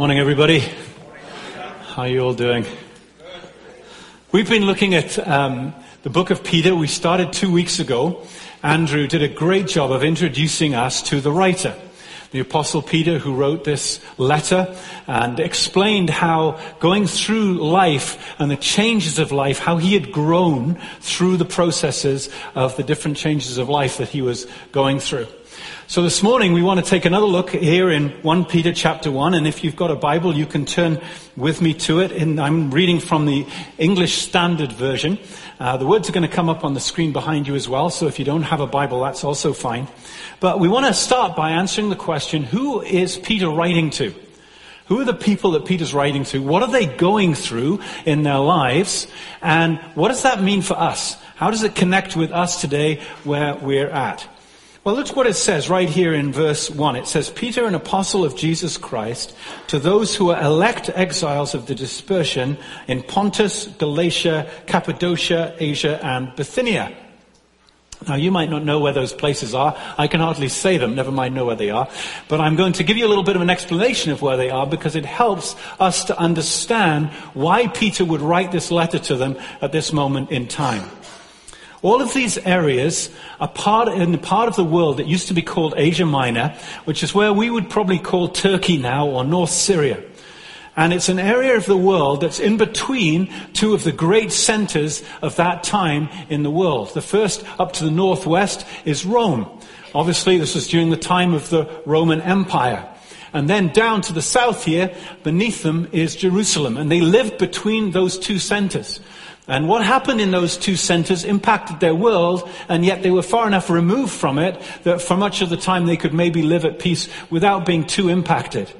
Morning, everybody. How are you all doing? We've been looking at um, the book of Peter. We started two weeks ago. Andrew did a great job of introducing us to the writer, the apostle Peter, who wrote this letter and explained how going through life and the changes of life, how he had grown through the processes of the different changes of life that he was going through. So this morning we want to take another look here in 1 Peter chapter 1 and if you've got a Bible you can turn with me to it and I'm reading from the English Standard Version. Uh, the words are going to come up on the screen behind you as well so if you don't have a Bible that's also fine. But we want to start by answering the question who is Peter writing to? Who are the people that Peter's writing to? What are they going through in their lives? And what does that mean for us? How does it connect with us today where we're at? Well, look what it says right here in verse 1. It says, Peter, an apostle of Jesus Christ, to those who are elect exiles of the dispersion in Pontus, Galatia, Cappadocia, Asia, and Bithynia. Now, you might not know where those places are. I can hardly say them, never mind know where they are. But I'm going to give you a little bit of an explanation of where they are because it helps us to understand why Peter would write this letter to them at this moment in time. All of these areas are part in the part of the world that used to be called Asia Minor, which is where we would probably call Turkey now or North Syria. And it's an area of the world that's in between two of the great centers of that time in the world. The first up to the northwest is Rome. Obviously, this was during the time of the Roman Empire. And then down to the south here, beneath them is Jerusalem. And they lived between those two centers. And what happened in those two centers impacted their world, and yet they were far enough removed from it that for much of the time they could maybe live at peace without being too impacted.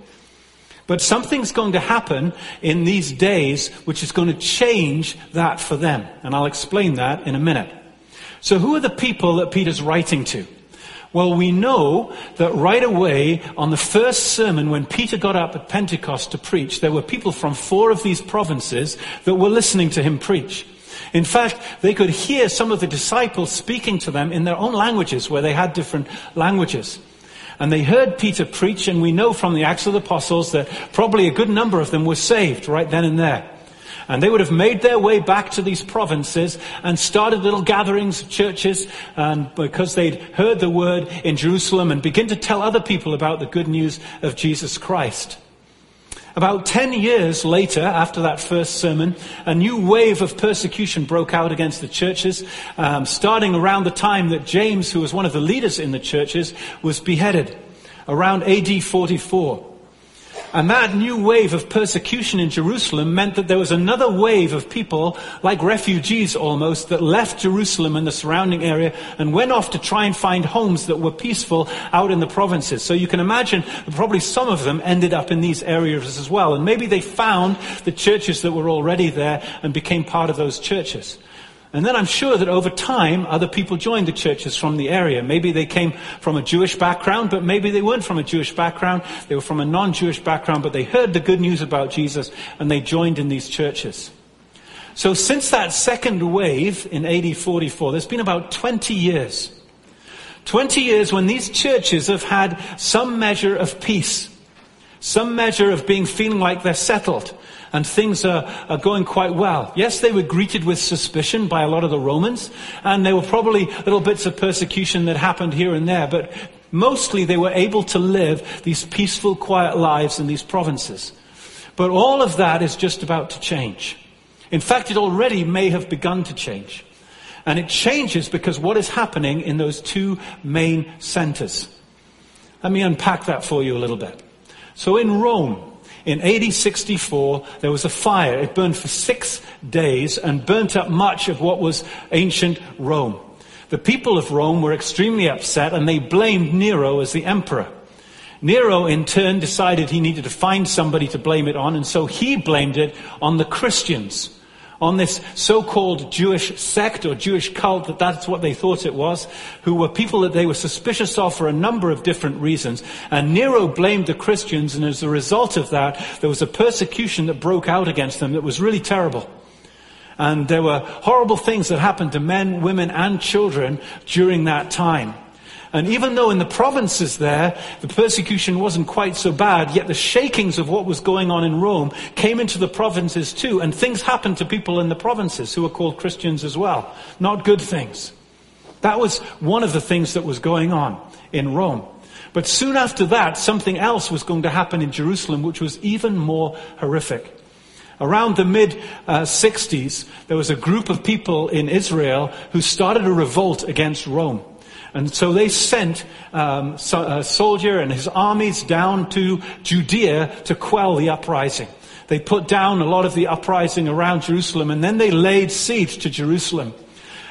But something's going to happen in these days which is going to change that for them. And I'll explain that in a minute. So who are the people that Peter's writing to? Well, we know that right away on the first sermon when Peter got up at Pentecost to preach, there were people from four of these provinces that were listening to him preach. In fact, they could hear some of the disciples speaking to them in their own languages where they had different languages. And they heard Peter preach, and we know from the Acts of the Apostles that probably a good number of them were saved right then and there. And they would have made their way back to these provinces and started little gatherings of churches and because they'd heard the word in Jerusalem and begin to tell other people about the good news of Jesus Christ. About 10 years later, after that first sermon, a new wave of persecution broke out against the churches, um, starting around the time that James, who was one of the leaders in the churches, was beheaded, around AD 44. And that new wave of persecution in Jerusalem meant that there was another wave of people, like refugees almost, that left Jerusalem and the surrounding area and went off to try and find homes that were peaceful out in the provinces. So you can imagine that probably some of them ended up in these areas as well. And maybe they found the churches that were already there and became part of those churches. And then I'm sure that over time, other people joined the churches from the area. Maybe they came from a Jewish background, but maybe they weren't from a Jewish background. They were from a non-Jewish background, but they heard the good news about Jesus and they joined in these churches. So since that second wave in AD 44, there's been about 20 years. 20 years when these churches have had some measure of peace. Some measure of being feeling like they're settled and things are, are going quite well. Yes, they were greeted with suspicion by a lot of the Romans, and there were probably little bits of persecution that happened here and there, but mostly they were able to live these peaceful, quiet lives in these provinces. But all of that is just about to change. In fact, it already may have begun to change. And it changes because what is happening in those two main centers. Let me unpack that for you a little bit. So in Rome, in AD 64, there was a fire. It burned for six days and burnt up much of what was ancient Rome. The people of Rome were extremely upset and they blamed Nero as the emperor. Nero, in turn, decided he needed to find somebody to blame it on, and so he blamed it on the Christians on this so-called Jewish sect or Jewish cult that that's what they thought it was, who were people that they were suspicious of for a number of different reasons. And Nero blamed the Christians, and as a result of that, there was a persecution that broke out against them that was really terrible. And there were horrible things that happened to men, women, and children during that time. And even though in the provinces there, the persecution wasn't quite so bad, yet the shakings of what was going on in Rome came into the provinces too, and things happened to people in the provinces who were called Christians as well. Not good things. That was one of the things that was going on in Rome. But soon after that, something else was going to happen in Jerusalem, which was even more horrific. Around the mid uh, 60s, there was a group of people in Israel who started a revolt against Rome. And so they sent um, a soldier and his armies down to Judea to quell the uprising. They put down a lot of the uprising around Jerusalem and then they laid siege to Jerusalem.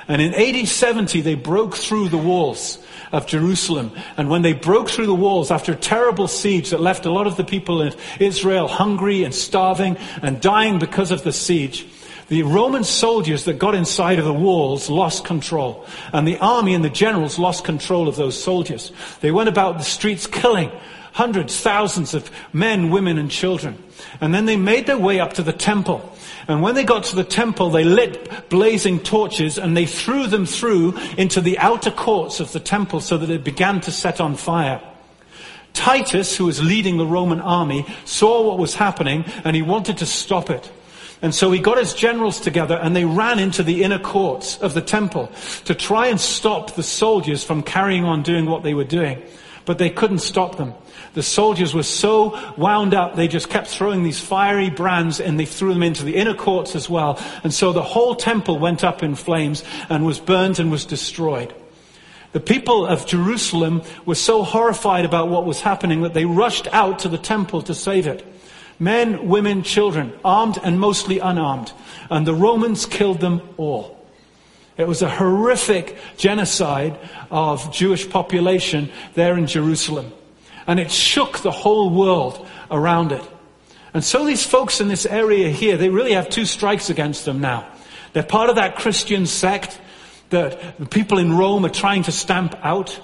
And in AD 70, they broke through the walls of Jerusalem. And when they broke through the walls after a terrible siege that left a lot of the people in Israel hungry and starving and dying because of the siege, the Roman soldiers that got inside of the walls lost control. And the army and the generals lost control of those soldiers. They went about the streets killing hundreds, thousands of men, women, and children. And then they made their way up to the temple. And when they got to the temple, they lit blazing torches and they threw them through into the outer courts of the temple so that it began to set on fire. Titus, who was leading the Roman army, saw what was happening and he wanted to stop it. And so he got his generals together and they ran into the inner courts of the temple to try and stop the soldiers from carrying on doing what they were doing. But they couldn't stop them. The soldiers were so wound up, they just kept throwing these fiery brands and they threw them into the inner courts as well. And so the whole temple went up in flames and was burnt and was destroyed. The people of Jerusalem were so horrified about what was happening that they rushed out to the temple to save it. Men, women, children, armed and mostly unarmed. And the Romans killed them all. It was a horrific genocide of Jewish population there in Jerusalem. And it shook the whole world around it. And so these folks in this area here, they really have two strikes against them now. They're part of that Christian sect that the people in Rome are trying to stamp out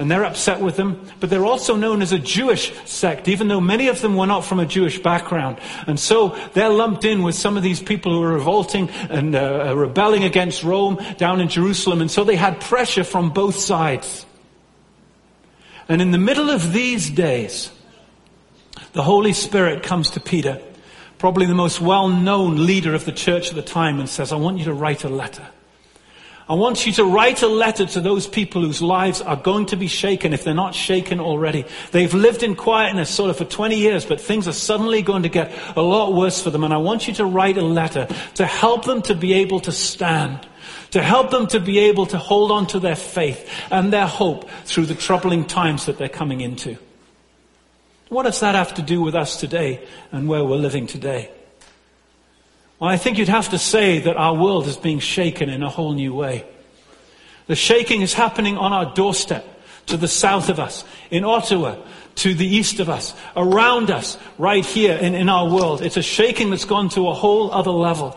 and they're upset with them. But they're also known as a Jewish sect, even though many of them were not from a Jewish background. And so they're lumped in with some of these people who are revolting and uh, rebelling against Rome down in Jerusalem. And so they had pressure from both sides. And in the middle of these days, the Holy Spirit comes to Peter, probably the most well-known leader of the church at the time, and says, I want you to write a letter. I want you to write a letter to those people whose lives are going to be shaken if they're not shaken already. They've lived in quietness sort of for 20 years, but things are suddenly going to get a lot worse for them. And I want you to write a letter to help them to be able to stand, to help them to be able to hold on to their faith and their hope through the troubling times that they're coming into. What does that have to do with us today and where we're living today? Well, I think you'd have to say that our world is being shaken in a whole new way. The shaking is happening on our doorstep, to the south of us, in Ottawa, to the east of us, around us, right here in, in our world. It's a shaking that's gone to a whole other level.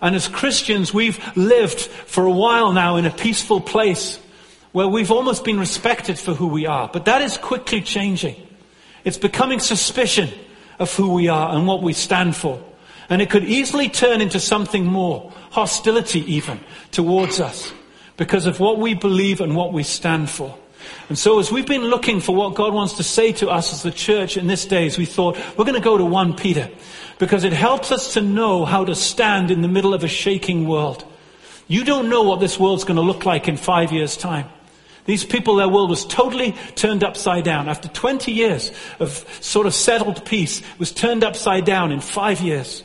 And as Christians, we've lived for a while now in a peaceful place where we've almost been respected for who we are. But that is quickly changing. It's becoming suspicion of who we are and what we stand for. And it could easily turn into something more, hostility even, towards us, because of what we believe and what we stand for. And so as we've been looking for what God wants to say to us as the church in this days, we thought we're going to go to 1 Peter, because it helps us to know how to stand in the middle of a shaking world. You don't know what this world's going to look like in five years' time. These people, their world was totally turned upside down. After 20 years of sort of settled peace, was turned upside down in five years.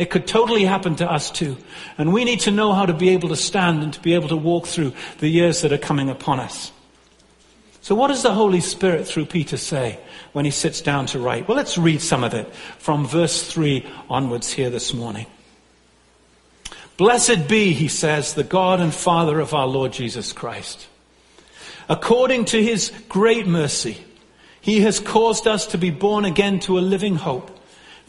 It could totally happen to us too. And we need to know how to be able to stand and to be able to walk through the years that are coming upon us. So what does the Holy Spirit through Peter say when he sits down to write? Well, let's read some of it from verse 3 onwards here this morning. Blessed be, he says, the God and Father of our Lord Jesus Christ. According to his great mercy, he has caused us to be born again to a living hope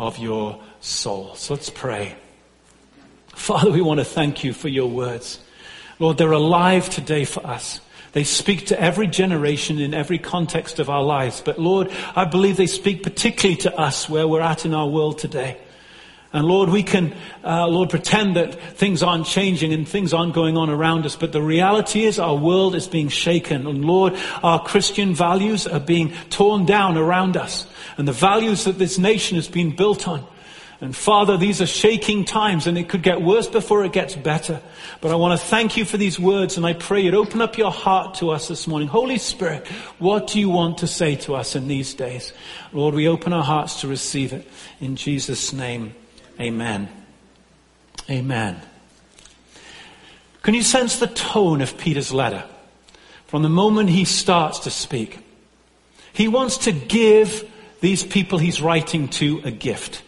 of your souls. Let's pray. Father, we want to thank you for your words. Lord, they're alive today for us. They speak to every generation in every context of our lives. But Lord, I believe they speak particularly to us where we're at in our world today. And Lord, we can, uh, Lord, pretend that things aren't changing and things aren't going on around us, but the reality is our world is being shaken. And Lord, our Christian values are being torn down around us. And the values that this nation has been built on. And Father, these are shaking times and it could get worse before it gets better. But I want to thank you for these words and I pray you'd open up your heart to us this morning. Holy Spirit, what do you want to say to us in these days? Lord, we open our hearts to receive it in Jesus' name. Amen. Amen. Can you sense the tone of Peter's letter from the moment he starts to speak? He wants to give these people he's writing to a gift.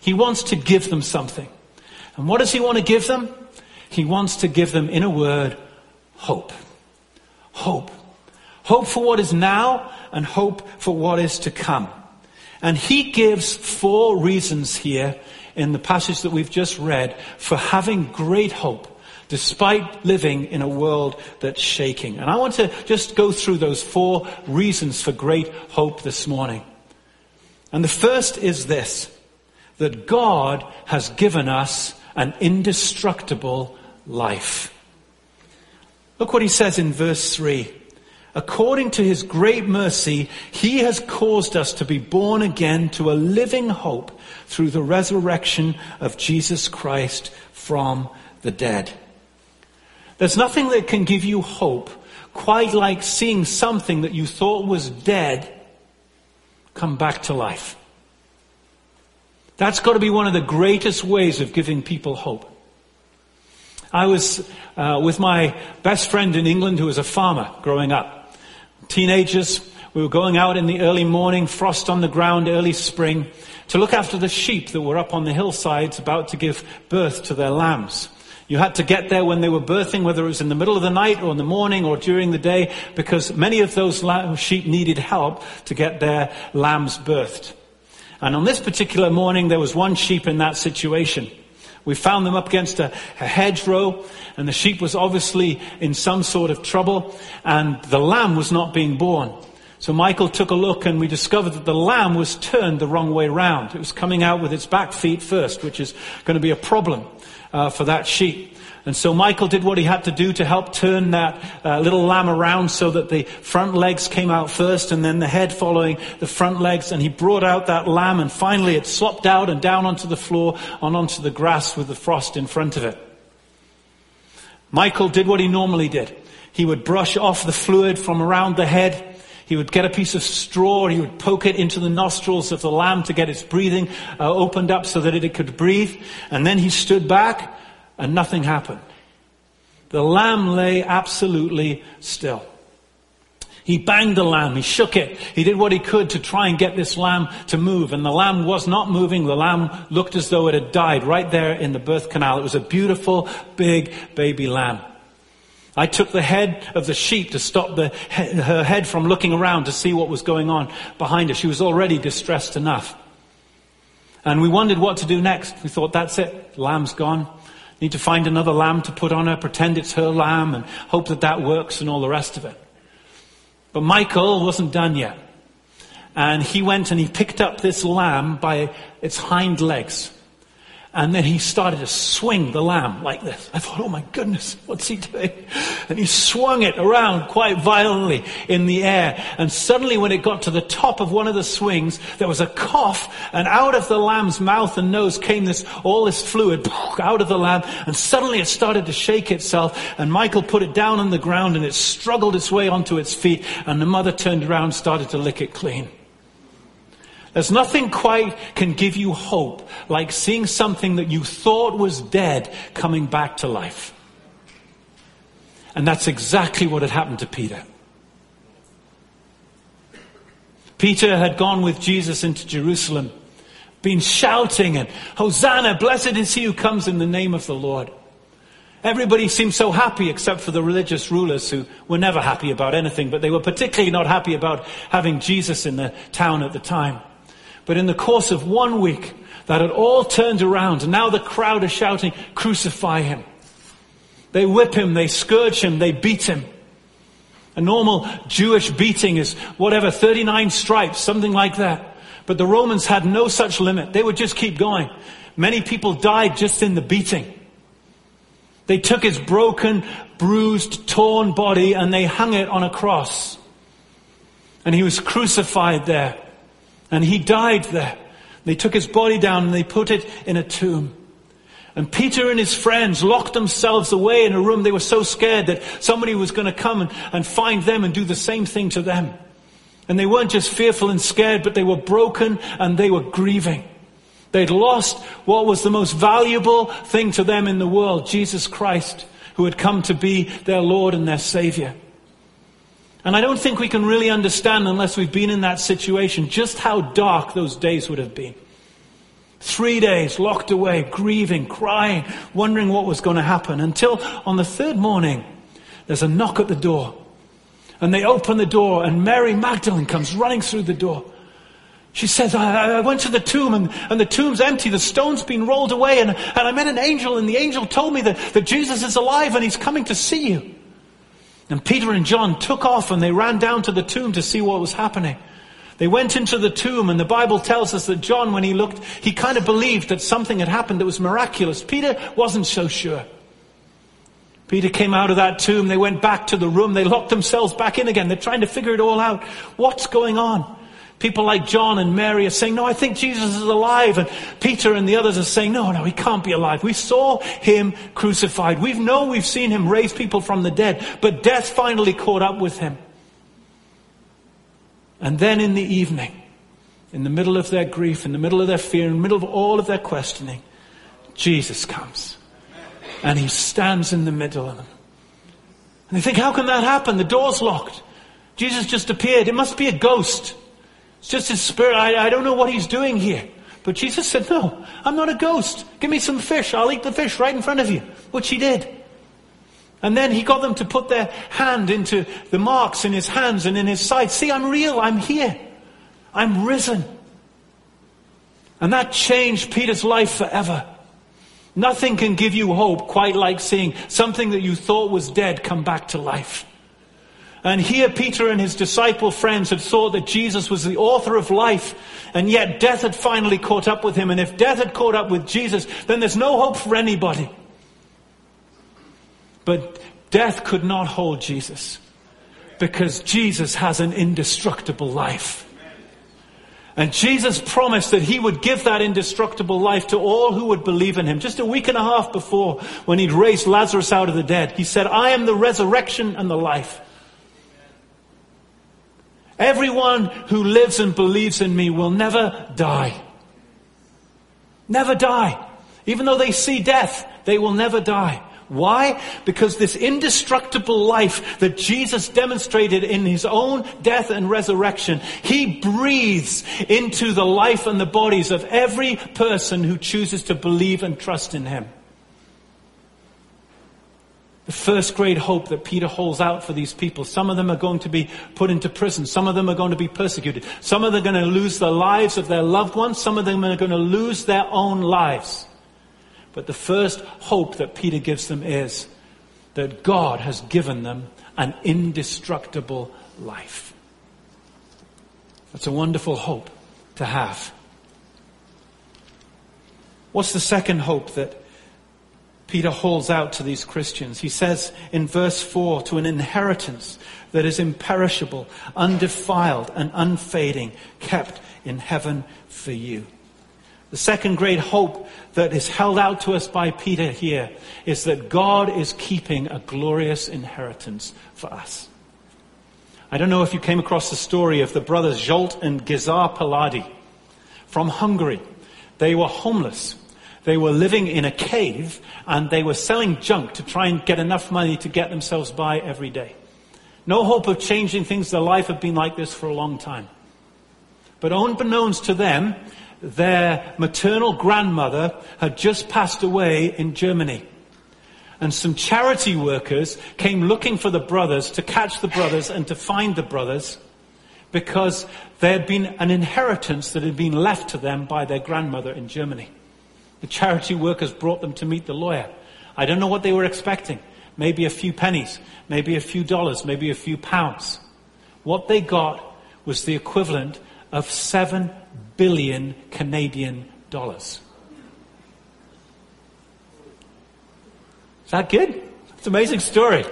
He wants to give them something. And what does he want to give them? He wants to give them, in a word, hope. Hope. Hope for what is now and hope for what is to come. And he gives four reasons here in the passage that we've just read for having great hope despite living in a world that's shaking. And I want to just go through those four reasons for great hope this morning. And the first is this, that God has given us an indestructible life. Look what he says in verse 3 according to his great mercy, he has caused us to be born again to a living hope through the resurrection of Jesus Christ from the dead. There's nothing that can give you hope quite like seeing something that you thought was dead come back to life. That's got to be one of the greatest ways of giving people hope. I was uh, with my best friend in England who was a farmer growing up teenagers, we were going out in the early morning, frost on the ground, early spring, to look after the sheep that were up on the hillsides about to give birth to their lambs. You had to get there when they were birthing, whether it was in the middle of the night or in the morning or during the day, because many of those sheep needed help to get their lambs birthed. And on this particular morning, there was one sheep in that situation. We found them up against a, a hedgerow, and the sheep was obviously in some sort of trouble, and the lamb was not being born. So Michael took a look and we discovered that the lamb was turned the wrong way round. It was coming out with its back feet first, which is going to be a problem uh, for that sheep. And so Michael did what he had to do to help turn that uh, little lamb around so that the front legs came out first and then the head following the front legs. And he brought out that lamb and finally it slopped out and down onto the floor and onto the grass with the frost in front of it. Michael did what he normally did. He would brush off the fluid from around the head. He would get a piece of straw, he would poke it into the nostrils of the lamb to get its breathing uh, opened up so that it could breathe. And then he stood back and nothing happened. The lamb lay absolutely still. He banged the lamb, he shook it, he did what he could to try and get this lamb to move, and the lamb was not moving. The lamb looked as though it had died right there in the birth canal. It was a beautiful, big baby lamb. I took the head of the sheep to stop the, her head from looking around to see what was going on behind her. She was already distressed enough. And we wondered what to do next. We thought, that's it. Lamb's gone. Need to find another lamb to put on her, pretend it's her lamb, and hope that that works and all the rest of it. But Michael wasn't done yet. And he went and he picked up this lamb by its hind legs. And then he started to swing the lamb like this. I thought, oh my goodness, what's he doing? And he swung it around quite violently in the air. And suddenly when it got to the top of one of the swings, there was a cough and out of the lamb's mouth and nose came this, all this fluid out of the lamb. And suddenly it started to shake itself. And Michael put it down on the ground and it struggled its way onto its feet. And the mother turned around started to lick it clean. There's nothing quite can give you hope like seeing something that you thought was dead coming back to life. And that's exactly what had happened to Peter. Peter had gone with Jesus into Jerusalem, been shouting and Hosanna, blessed is he who comes in the name of the Lord. Everybody seemed so happy except for the religious rulers who were never happy about anything, but they were particularly not happy about having Jesus in the town at the time. But in the course of one week, that had all turned around, and now the crowd are shouting, Crucify him. They whip him, they scourge him, they beat him. A normal Jewish beating is whatever, 39 stripes, something like that. But the Romans had no such limit. They would just keep going. Many people died just in the beating. They took his broken, bruised, torn body and they hung it on a cross. And he was crucified there. And he died there. They took his body down and they put it in a tomb. And Peter and his friends locked themselves away in a room. They were so scared that somebody was going to come and, and find them and do the same thing to them. And they weren't just fearful and scared, but they were broken and they were grieving. They'd lost what was the most valuable thing to them in the world, Jesus Christ, who had come to be their Lord and their Savior. And I don't think we can really understand unless we've been in that situation just how dark those days would have been. Three days locked away, grieving, crying, wondering what was going to happen until on the third morning, there's a knock at the door. And they open the door and Mary Magdalene comes running through the door. She says, I, I went to the tomb and, and, the tomb's empty. The stone's been rolled away and, and I met an angel and the angel told me that, that Jesus is alive and he's coming to see you. And Peter and John took off and they ran down to the tomb to see what was happening. They went into the tomb and the Bible tells us that John, when he looked, he kind of believed that something had happened that was miraculous. Peter wasn't so sure. Peter came out of that tomb. They went back to the room. They locked themselves back in again. They're trying to figure it all out. What's going on? People like John and Mary are saying, no, I think Jesus is alive. And Peter and the others are saying, no, no, he can't be alive. We saw him crucified. We know we've seen him raise people from the dead, but death finally caught up with him. And then in the evening, in the middle of their grief, in the middle of their fear, in the middle of all of their questioning, Jesus comes. And he stands in the middle of them. And they think, how can that happen? The door's locked. Jesus just appeared. It must be a ghost. It's just his spirit. I, I don't know what he's doing here. But Jesus said, No, I'm not a ghost. Give me some fish. I'll eat the fish right in front of you. Which he did. And then he got them to put their hand into the marks in his hands and in his side. See, I'm real. I'm here. I'm risen. And that changed Peter's life forever. Nothing can give you hope quite like seeing something that you thought was dead come back to life. And here Peter and his disciple friends had thought that Jesus was the author of life, and yet death had finally caught up with him. And if death had caught up with Jesus, then there's no hope for anybody. But death could not hold Jesus because Jesus has an indestructible life. And Jesus promised that he would give that indestructible life to all who would believe in him. Just a week and a half before, when he'd raised Lazarus out of the dead, he said, I am the resurrection and the life. Everyone who lives and believes in me will never die. Never die. Even though they see death, they will never die. Why? Because this indestructible life that Jesus demonstrated in his own death and resurrection, he breathes into the life and the bodies of every person who chooses to believe and trust in him. The first great hope that Peter holds out for these people. Some of them are going to be put into prison. Some of them are going to be persecuted. Some of them are going to lose the lives of their loved ones. Some of them are going to lose their own lives. But the first hope that Peter gives them is that God has given them an indestructible life. That's a wonderful hope to have. What's the second hope that Peter holds out to these Christians? He says in verse 4 to an inheritance that is imperishable, undefiled, and unfading, kept in heaven for you. The second great hope that is held out to us by Peter here is that God is keeping a glorious inheritance for us. I don't know if you came across the story of the brothers Zsolt and Geza Peladi from Hungary. They were homeless. They were living in a cave and they were selling junk to try and get enough money to get themselves by every day. No hope of changing things. Their life had been like this for a long time. But unbeknownst to them, their maternal grandmother had just passed away in Germany. And some charity workers came looking for the brothers to catch the brothers and to find the brothers because there had been an inheritance that had been left to them by their grandmother in Germany. The charity workers brought them to meet the lawyer. I don't know what they were expecting. Maybe a few pennies, maybe a few dollars, maybe a few pounds. What they got was the equivalent of seven billion Canadian dollars. Is that good? It's an amazing story.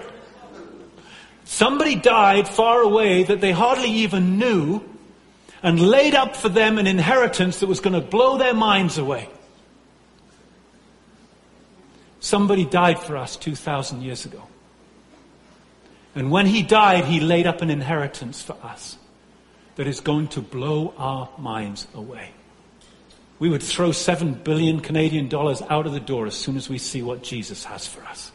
Somebody died far away that they hardly even knew and laid up for them an inheritance that was going to blow their minds away. Somebody died for us 2,000 years ago. And when he died, he laid up an inheritance for us that is going to blow our minds away. We would throw seven billion Canadian dollars out of the door as soon as we see what Jesus has for us.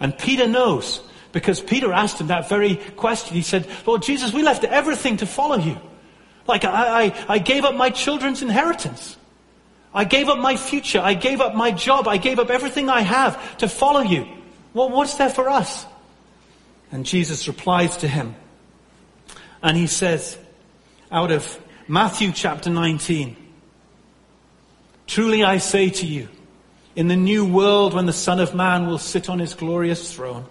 And Peter knows, because Peter asked him that very question. He said, Lord Jesus, we left everything to follow you. Like I, I, I gave up my children's inheritance. I gave up my future. I gave up my job. I gave up everything I have to follow you. Well, what's there for us? And Jesus replies to him, and he says, out of Matthew chapter 19, Truly I say to you, in the new world when the Son of Man will sit on his glorious throne,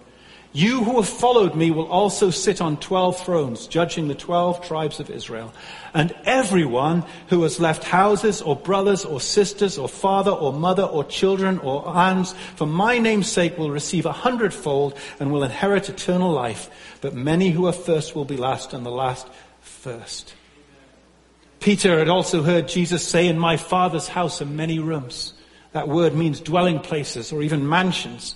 you who have followed me will also sit on twelve thrones, judging the twelve tribes of Israel. And everyone who has left houses or brothers or sisters or father or mother or children or lands for my name's sake will receive a hundredfold and will inherit eternal life. But many who are first will be last and the last first. Peter had also heard Jesus say, in my father's house are many rooms. That word means dwelling places or even mansions.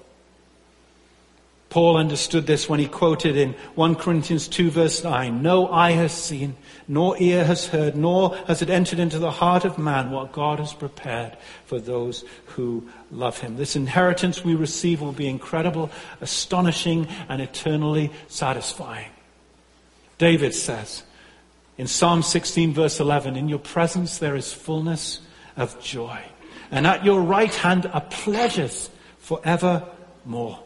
Paul understood this when he quoted in 1 Corinthians 2 verse 9, No eye has seen, nor ear has heard, nor has it entered into the heart of man what God has prepared for those who love him. This inheritance we receive will be incredible, astonishing, and eternally satisfying. David says in Psalm 16 verse 11, In your presence there is fullness of joy, and at your right hand are pleasures forevermore.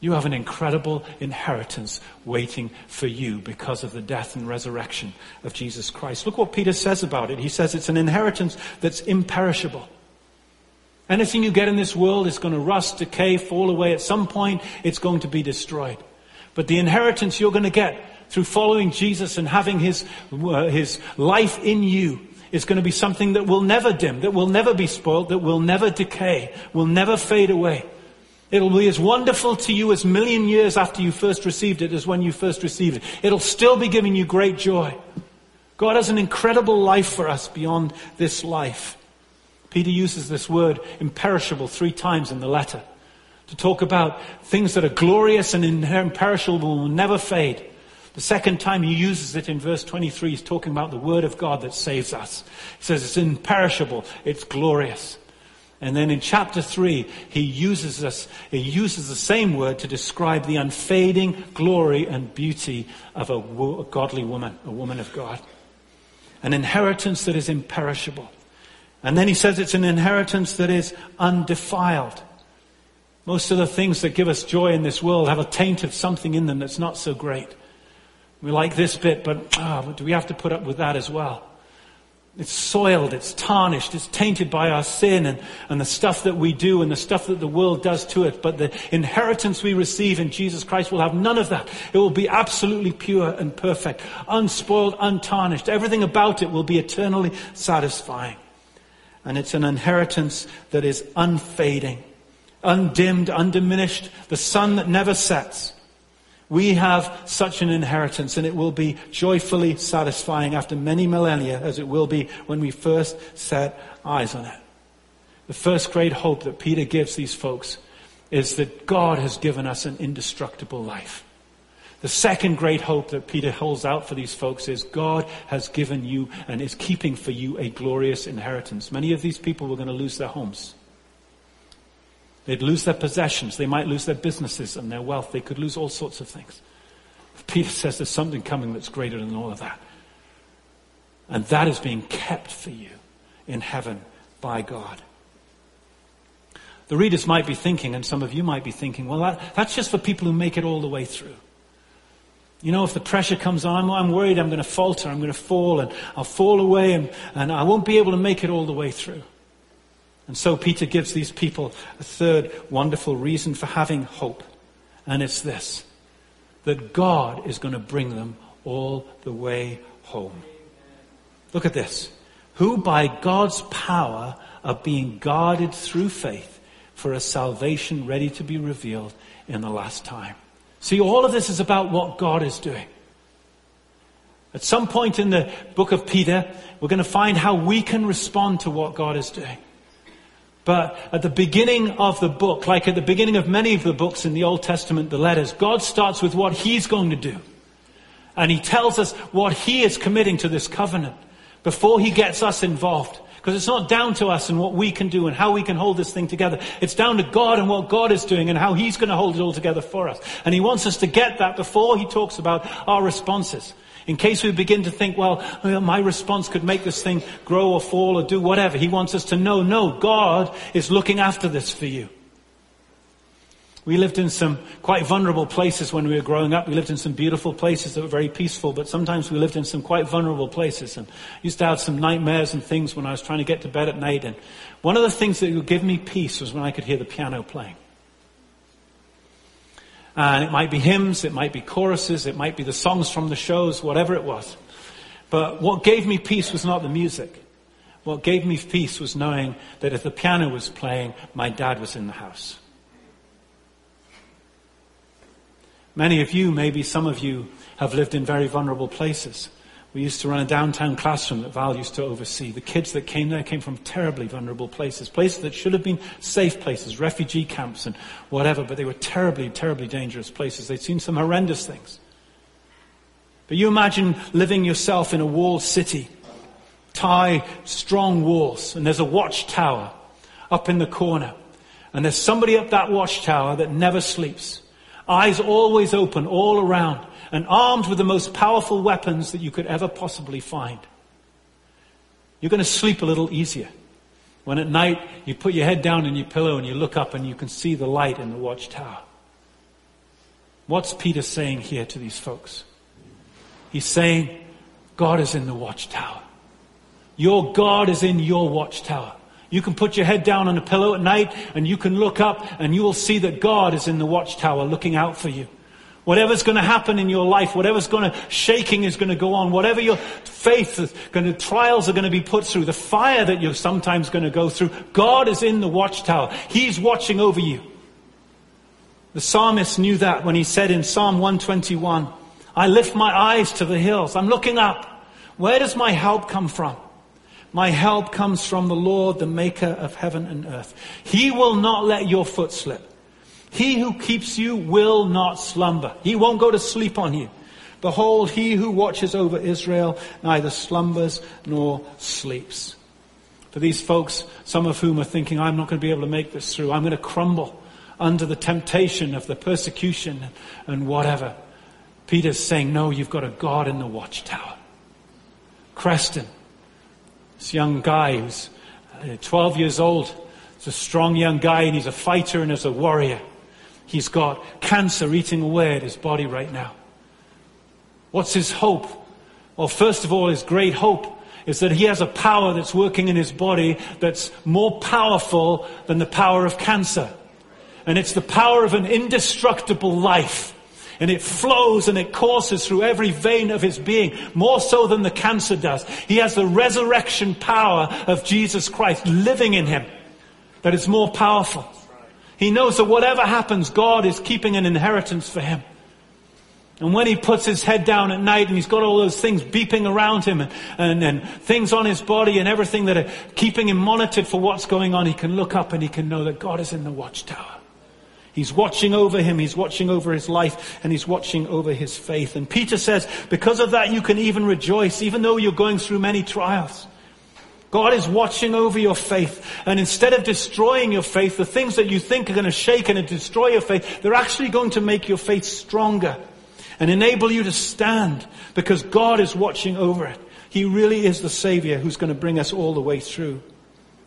You have an incredible inheritance waiting for you because of the death and resurrection of Jesus Christ. Look what Peter says about it. He says it's an inheritance that's imperishable. Anything you get in this world is going to rust, decay, fall away. At some point, it's going to be destroyed. But the inheritance you're going to get through following Jesus and having his, uh, his life in you is going to be something that will never dim, that will never be spoiled, that will never decay, will never fade away. It'll be as wonderful to you as million years after you first received it as when you first received it. It'll still be giving you great joy. God has an incredible life for us beyond this life. Peter uses this word imperishable three times in the letter to talk about things that are glorious and imperishable will never fade. The second time he uses it in verse 23, he's talking about the word of God that saves us. He says it's imperishable, it's glorious. And then in chapter 3, he uses, us, he uses the same word to describe the unfading glory and beauty of a, wo- a godly woman, a woman of God. An inheritance that is imperishable. And then he says it's an inheritance that is undefiled. Most of the things that give us joy in this world have a taint of something in them that's not so great. We like this bit, but oh, do we have to put up with that as well? It's soiled, it's tarnished, it's tainted by our sin and, and the stuff that we do and the stuff that the world does to it. But the inheritance we receive in Jesus Christ will have none of that. It will be absolutely pure and perfect, unspoiled, untarnished. Everything about it will be eternally satisfying. And it's an inheritance that is unfading, undimmed, undiminished, the sun that never sets. We have such an inheritance and it will be joyfully satisfying after many millennia as it will be when we first set eyes on it. The first great hope that Peter gives these folks is that God has given us an indestructible life. The second great hope that Peter holds out for these folks is God has given you and is keeping for you a glorious inheritance. Many of these people were going to lose their homes. They'd lose their possessions. They might lose their businesses and their wealth. They could lose all sorts of things. Peter says there's something coming that's greater than all of that. And that is being kept for you in heaven by God. The readers might be thinking, and some of you might be thinking, well, that, that's just for people who make it all the way through. You know, if the pressure comes on, I'm worried I'm going to falter, I'm going to fall, and I'll fall away, and, and I won't be able to make it all the way through. And so Peter gives these people a third wonderful reason for having hope. And it's this that God is going to bring them all the way home. Look at this. Who by God's power are being guarded through faith for a salvation ready to be revealed in the last time. See, all of this is about what God is doing. At some point in the book of Peter, we're going to find how we can respond to what God is doing. But at the beginning of the book, like at the beginning of many of the books in the Old Testament, the letters, God starts with what He's going to do. And He tells us what He is committing to this covenant before He gets us involved. Because it's not down to us and what we can do and how we can hold this thing together. It's down to God and what God is doing and how He's going to hold it all together for us. And He wants us to get that before He talks about our responses. In case we begin to think, well, uh, my response could make this thing grow or fall or do whatever. He wants us to know, no, God is looking after this for you. We lived in some quite vulnerable places when we were growing up. We lived in some beautiful places that were very peaceful, but sometimes we lived in some quite vulnerable places and used to have some nightmares and things when I was trying to get to bed at night. And one of the things that would give me peace was when I could hear the piano playing. Uh, and it might be hymns, it might be choruses, it might be the songs from the shows, whatever it was. But what gave me peace was not the music. What gave me peace was knowing that if the piano was playing, my dad was in the house. Many of you, maybe some of you, have lived in very vulnerable places. We used to run a downtown classroom that Val used to oversee. The kids that came there came from terribly vulnerable places, places that should have been safe places, refugee camps and whatever, but they were terribly, terribly dangerous places. They'd seen some horrendous things. But you imagine living yourself in a walled city, tie strong walls, and there's a watchtower up in the corner, and there's somebody up that watchtower that never sleeps, eyes always open all around and armed with the most powerful weapons that you could ever possibly find. You're going to sleep a little easier. When at night you put your head down in your pillow and you look up and you can see the light in the watchtower. What's Peter saying here to these folks? He's saying, God is in the watchtower. Your God is in your watchtower. You can put your head down on a pillow at night and you can look up and you will see that God is in the watchtower looking out for you. Whatever's going to happen in your life, whatever's going to, shaking is going to go on, whatever your faith is going to, trials are going to be put through, the fire that you're sometimes going to go through, God is in the watchtower. He's watching over you. The psalmist knew that when he said in Psalm 121, I lift my eyes to the hills. I'm looking up. Where does my help come from? My help comes from the Lord, the maker of heaven and earth. He will not let your foot slip. He who keeps you will not slumber. He won't go to sleep on you. Behold, he who watches over Israel neither slumbers nor sleeps. For these folks, some of whom are thinking, I'm not going to be able to make this through. I'm going to crumble under the temptation of the persecution and whatever. Peter's saying, no, you've got a God in the watchtower. Creston, this young guy who's uh, 12 years old, he's a strong young guy and he's a fighter and he's a warrior. He's got cancer eating away at his body right now. What's his hope? Well, first of all, his great hope is that he has a power that's working in his body that's more powerful than the power of cancer. And it's the power of an indestructible life. And it flows and it courses through every vein of his being, more so than the cancer does. He has the resurrection power of Jesus Christ living in him that is more powerful. He knows that whatever happens, God is keeping an inheritance for him. And when he puts his head down at night and he's got all those things beeping around him and, and, and, things on his body and everything that are keeping him monitored for what's going on, he can look up and he can know that God is in the watchtower. He's watching over him, he's watching over his life, and he's watching over his faith. And Peter says, because of that you can even rejoice, even though you're going through many trials. God is watching over your faith. And instead of destroying your faith, the things that you think are going to shake and destroy your faith, they're actually going to make your faith stronger and enable you to stand because God is watching over it. He really is the Savior who's going to bring us all the way through.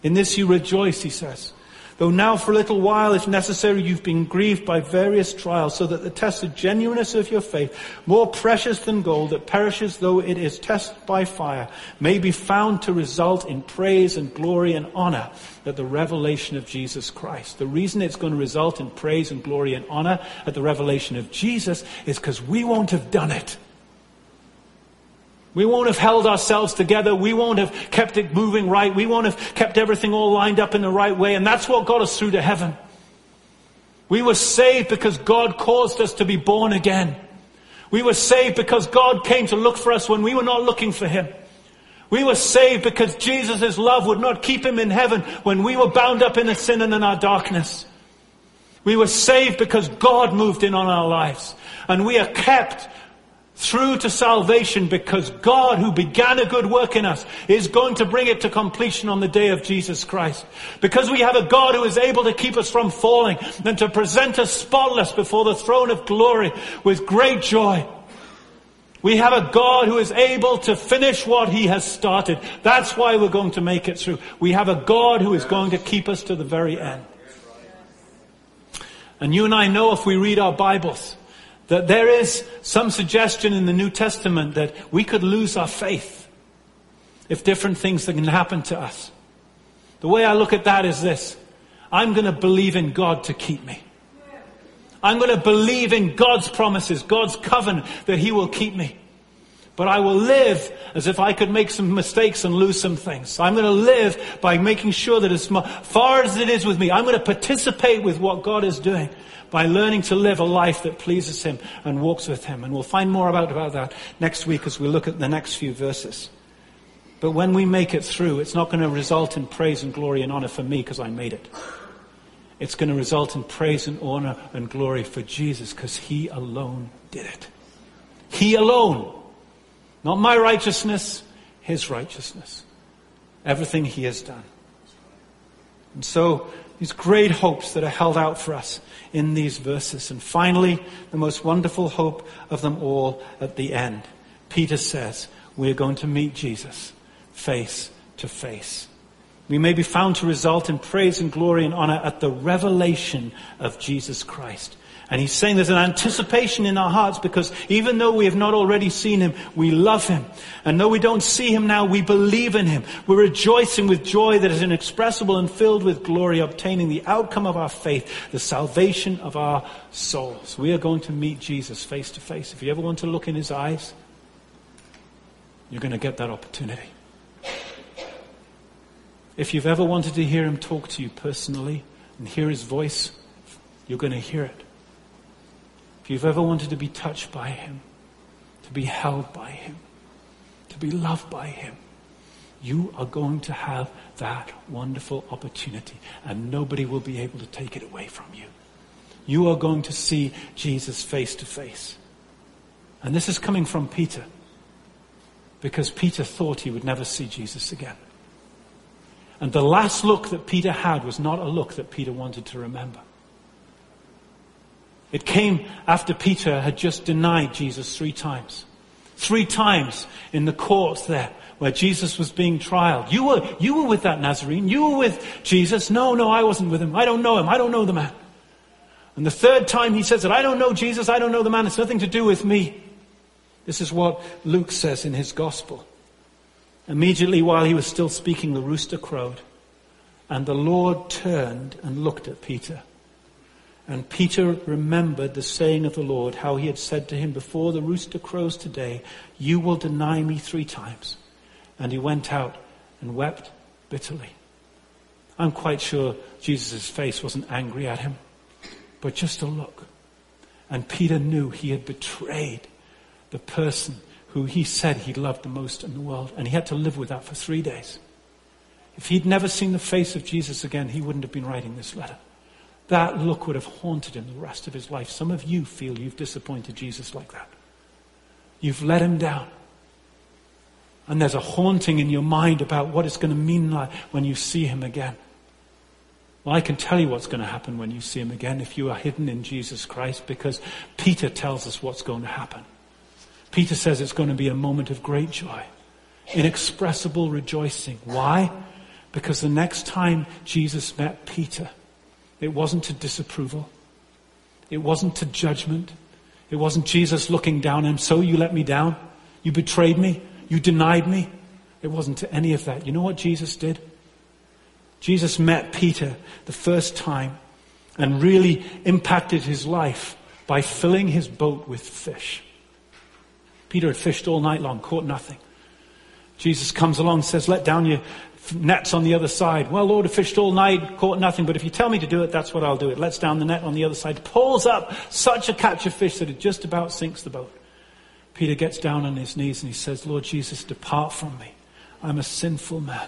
In this you rejoice, he says. Though now for a little while, if necessary, you've been grieved by various trials, so that the tested genuineness of your faith, more precious than gold that perishes though it is tested by fire, may be found to result in praise and glory and honor at the revelation of Jesus Christ. The reason it's going to result in praise and glory and honor at the revelation of Jesus is because we won't have done it. We won't have held ourselves together. We won't have kept it moving right. We won't have kept everything all lined up in the right way. And that's what got us through to heaven. We were saved because God caused us to be born again. We were saved because God came to look for us when we were not looking for Him. We were saved because Jesus' love would not keep Him in heaven when we were bound up in a sin and in our darkness. We were saved because God moved in on our lives. And we are kept through to salvation because God who began a good work in us is going to bring it to completion on the day of Jesus Christ. Because we have a God who is able to keep us from falling and to present us spotless before the throne of glory with great joy. We have a God who is able to finish what he has started. That's why we're going to make it through. We have a God who is going to keep us to the very end. And you and I know if we read our Bibles, that there is some suggestion in the New Testament that we could lose our faith if different things can happen to us. The way I look at that is this. I'm going to believe in God to keep me. I'm going to believe in God's promises, God's covenant that He will keep me. But I will live as if I could make some mistakes and lose some things. I'm going to live by making sure that as far as it is with me, I'm going to participate with what God is doing by learning to live a life that pleases Him and walks with Him. And we'll find more about, about that next week as we look at the next few verses. But when we make it through, it's not going to result in praise and glory and honor for me because I made it. It's going to result in praise and honor and glory for Jesus because He alone did it. He alone. Not my righteousness, His righteousness. Everything He has done. And so, these great hopes that are held out for us in these verses. And finally, the most wonderful hope of them all at the end. Peter says, we're going to meet Jesus face to face. We may be found to result in praise and glory and honor at the revelation of Jesus Christ. And he's saying there's an anticipation in our hearts because even though we have not already seen him, we love him. And though we don't see him now, we believe in him. We're rejoicing with joy that is inexpressible and filled with glory, obtaining the outcome of our faith, the salvation of our souls. We are going to meet Jesus face to face. If you ever want to look in his eyes, you're going to get that opportunity. If you've ever wanted to hear him talk to you personally and hear his voice, you're going to hear it. If you've ever wanted to be touched by Him, to be held by Him, to be loved by Him, you are going to have that wonderful opportunity and nobody will be able to take it away from you. You are going to see Jesus face to face. And this is coming from Peter because Peter thought he would never see Jesus again. And the last look that Peter had was not a look that Peter wanted to remember. It came after Peter had just denied Jesus three times. Three times in the court there where Jesus was being trialed. You were, you were with that Nazarene. You were with Jesus. No, no, I wasn't with him. I don't know him. I don't know the man. And the third time he says that I don't know Jesus. I don't know the man. It's nothing to do with me. This is what Luke says in his gospel. Immediately while he was still speaking, the rooster crowed. And the Lord turned and looked at Peter. And Peter remembered the saying of the Lord, how he had said to him, Before the rooster crows today, you will deny me three times. And he went out and wept bitterly. I'm quite sure Jesus' face wasn't angry at him, but just a look. And Peter knew he had betrayed the person who he said he loved the most in the world. And he had to live with that for three days. If he'd never seen the face of Jesus again, he wouldn't have been writing this letter. That look would have haunted him the rest of his life. Some of you feel you've disappointed Jesus like that. You've let him down. And there's a haunting in your mind about what it's going to mean like when you see him again. Well, I can tell you what's going to happen when you see him again if you are hidden in Jesus Christ because Peter tells us what's going to happen. Peter says it's going to be a moment of great joy, inexpressible rejoicing. Why? Because the next time Jesus met Peter, it wasn't to disapproval. It wasn't to judgment. It wasn't Jesus looking down him, so you let me down. You betrayed me. You denied me. It wasn't to any of that. You know what Jesus did? Jesus met Peter the first time and really impacted his life by filling his boat with fish. Peter had fished all night long, caught nothing. Jesus comes along and says, Let down your nets on the other side. Well, Lord, I fished all night, caught nothing, but if you tell me to do it, that's what I'll do. It lets down the net on the other side, pulls up such a catch of fish that it just about sinks the boat. Peter gets down on his knees and he says, Lord Jesus, depart from me. I'm a sinful man.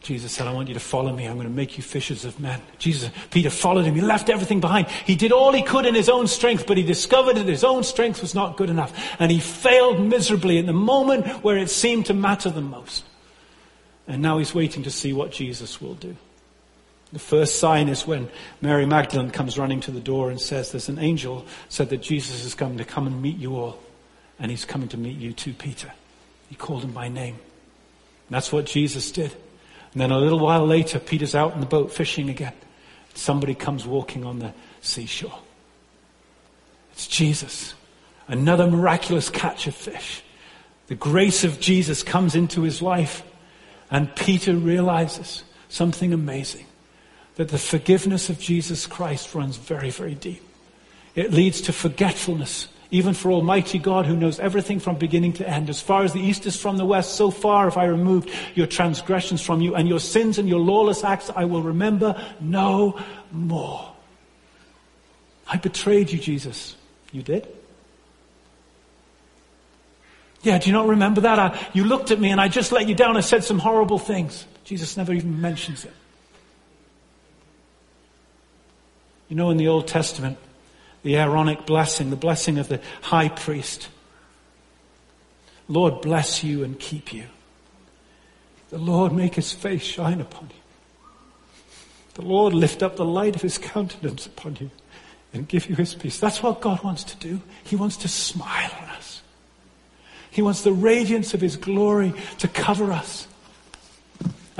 Jesus said, I want you to follow me. I'm going to make you fishers of men. Jesus, Peter followed him. He left everything behind. He did all he could in his own strength, but he discovered that his own strength was not good enough. And he failed miserably in the moment where it seemed to matter the most. And now he's waiting to see what Jesus will do. The first sign is when Mary Magdalene comes running to the door and says, There's an angel said that Jesus is coming to come and meet you all. And he's coming to meet you too, Peter. He called him by name. And that's what Jesus did. And then a little while later, Peter's out in the boat fishing again. Somebody comes walking on the seashore. It's Jesus. Another miraculous catch of fish. The grace of Jesus comes into his life. And Peter realizes something amazing. That the forgiveness of Jesus Christ runs very, very deep. It leads to forgetfulness even for Almighty God who knows everything from beginning to end. As far as the east is from the west, so far have I removed your transgressions from you, and your sins and your lawless acts I will remember no more. I betrayed you, Jesus. You did? Yeah, do you not remember that? I, you looked at me and I just let you down. I said some horrible things. Jesus never even mentions it. You know, in the Old Testament, the Aaronic blessing, the blessing of the high priest. Lord bless you and keep you. The Lord make his face shine upon you. The Lord lift up the light of his countenance upon you and give you his peace. That's what God wants to do. He wants to smile on us. He wants the radiance of his glory to cover us.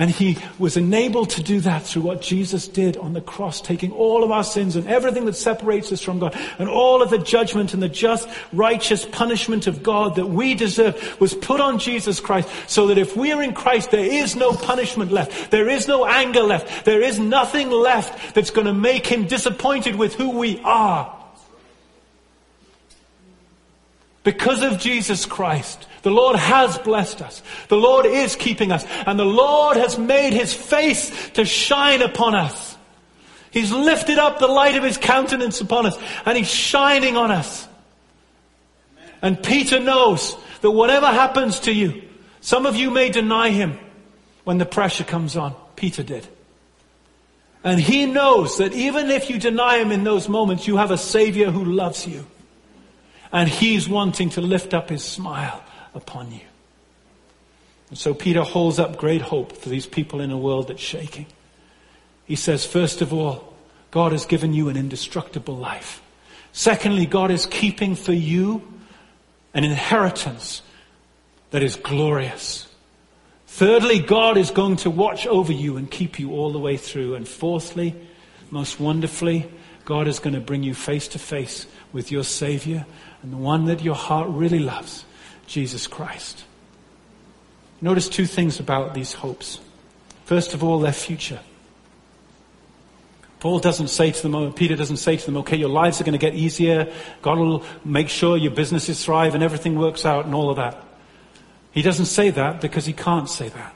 And he was enabled to do that through what Jesus did on the cross, taking all of our sins and everything that separates us from God and all of the judgment and the just, righteous punishment of God that we deserve was put on Jesus Christ so that if we are in Christ, there is no punishment left. There is no anger left. There is nothing left that's going to make him disappointed with who we are. Because of Jesus Christ, the Lord has blessed us. The Lord is keeping us. And the Lord has made his face to shine upon us. He's lifted up the light of his countenance upon us and he's shining on us. And Peter knows that whatever happens to you, some of you may deny him when the pressure comes on. Peter did. And he knows that even if you deny him in those moments, you have a savior who loves you. And he's wanting to lift up his smile upon you. And so Peter holds up great hope for these people in a world that's shaking. He says, first of all, God has given you an indestructible life. Secondly, God is keeping for you an inheritance that is glorious. Thirdly, God is going to watch over you and keep you all the way through. And fourthly, most wonderfully, God is going to bring you face to face with your Savior and the one that your heart really loves, Jesus Christ. Notice two things about these hopes. First of all, they're future. Paul doesn't say to them, Peter doesn't say to them, okay, your lives are going to get easier. God will make sure your businesses thrive and everything works out and all of that. He doesn't say that because he can't say that.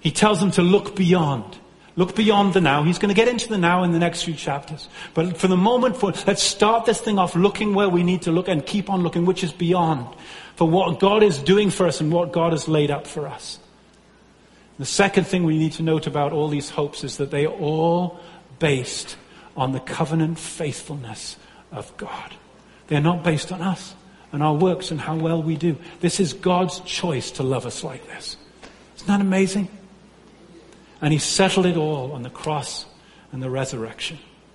He tells them to look beyond. Look beyond the now. He's going to get into the now in the next few chapters. But for the moment, for, let's start this thing off looking where we need to look and keep on looking, which is beyond. For what God is doing for us and what God has laid up for us. The second thing we need to note about all these hopes is that they are all based on the covenant faithfulness of God. They're not based on us and our works and how well we do. This is God's choice to love us like this. Isn't that amazing? And He settled it all on the cross and the resurrection.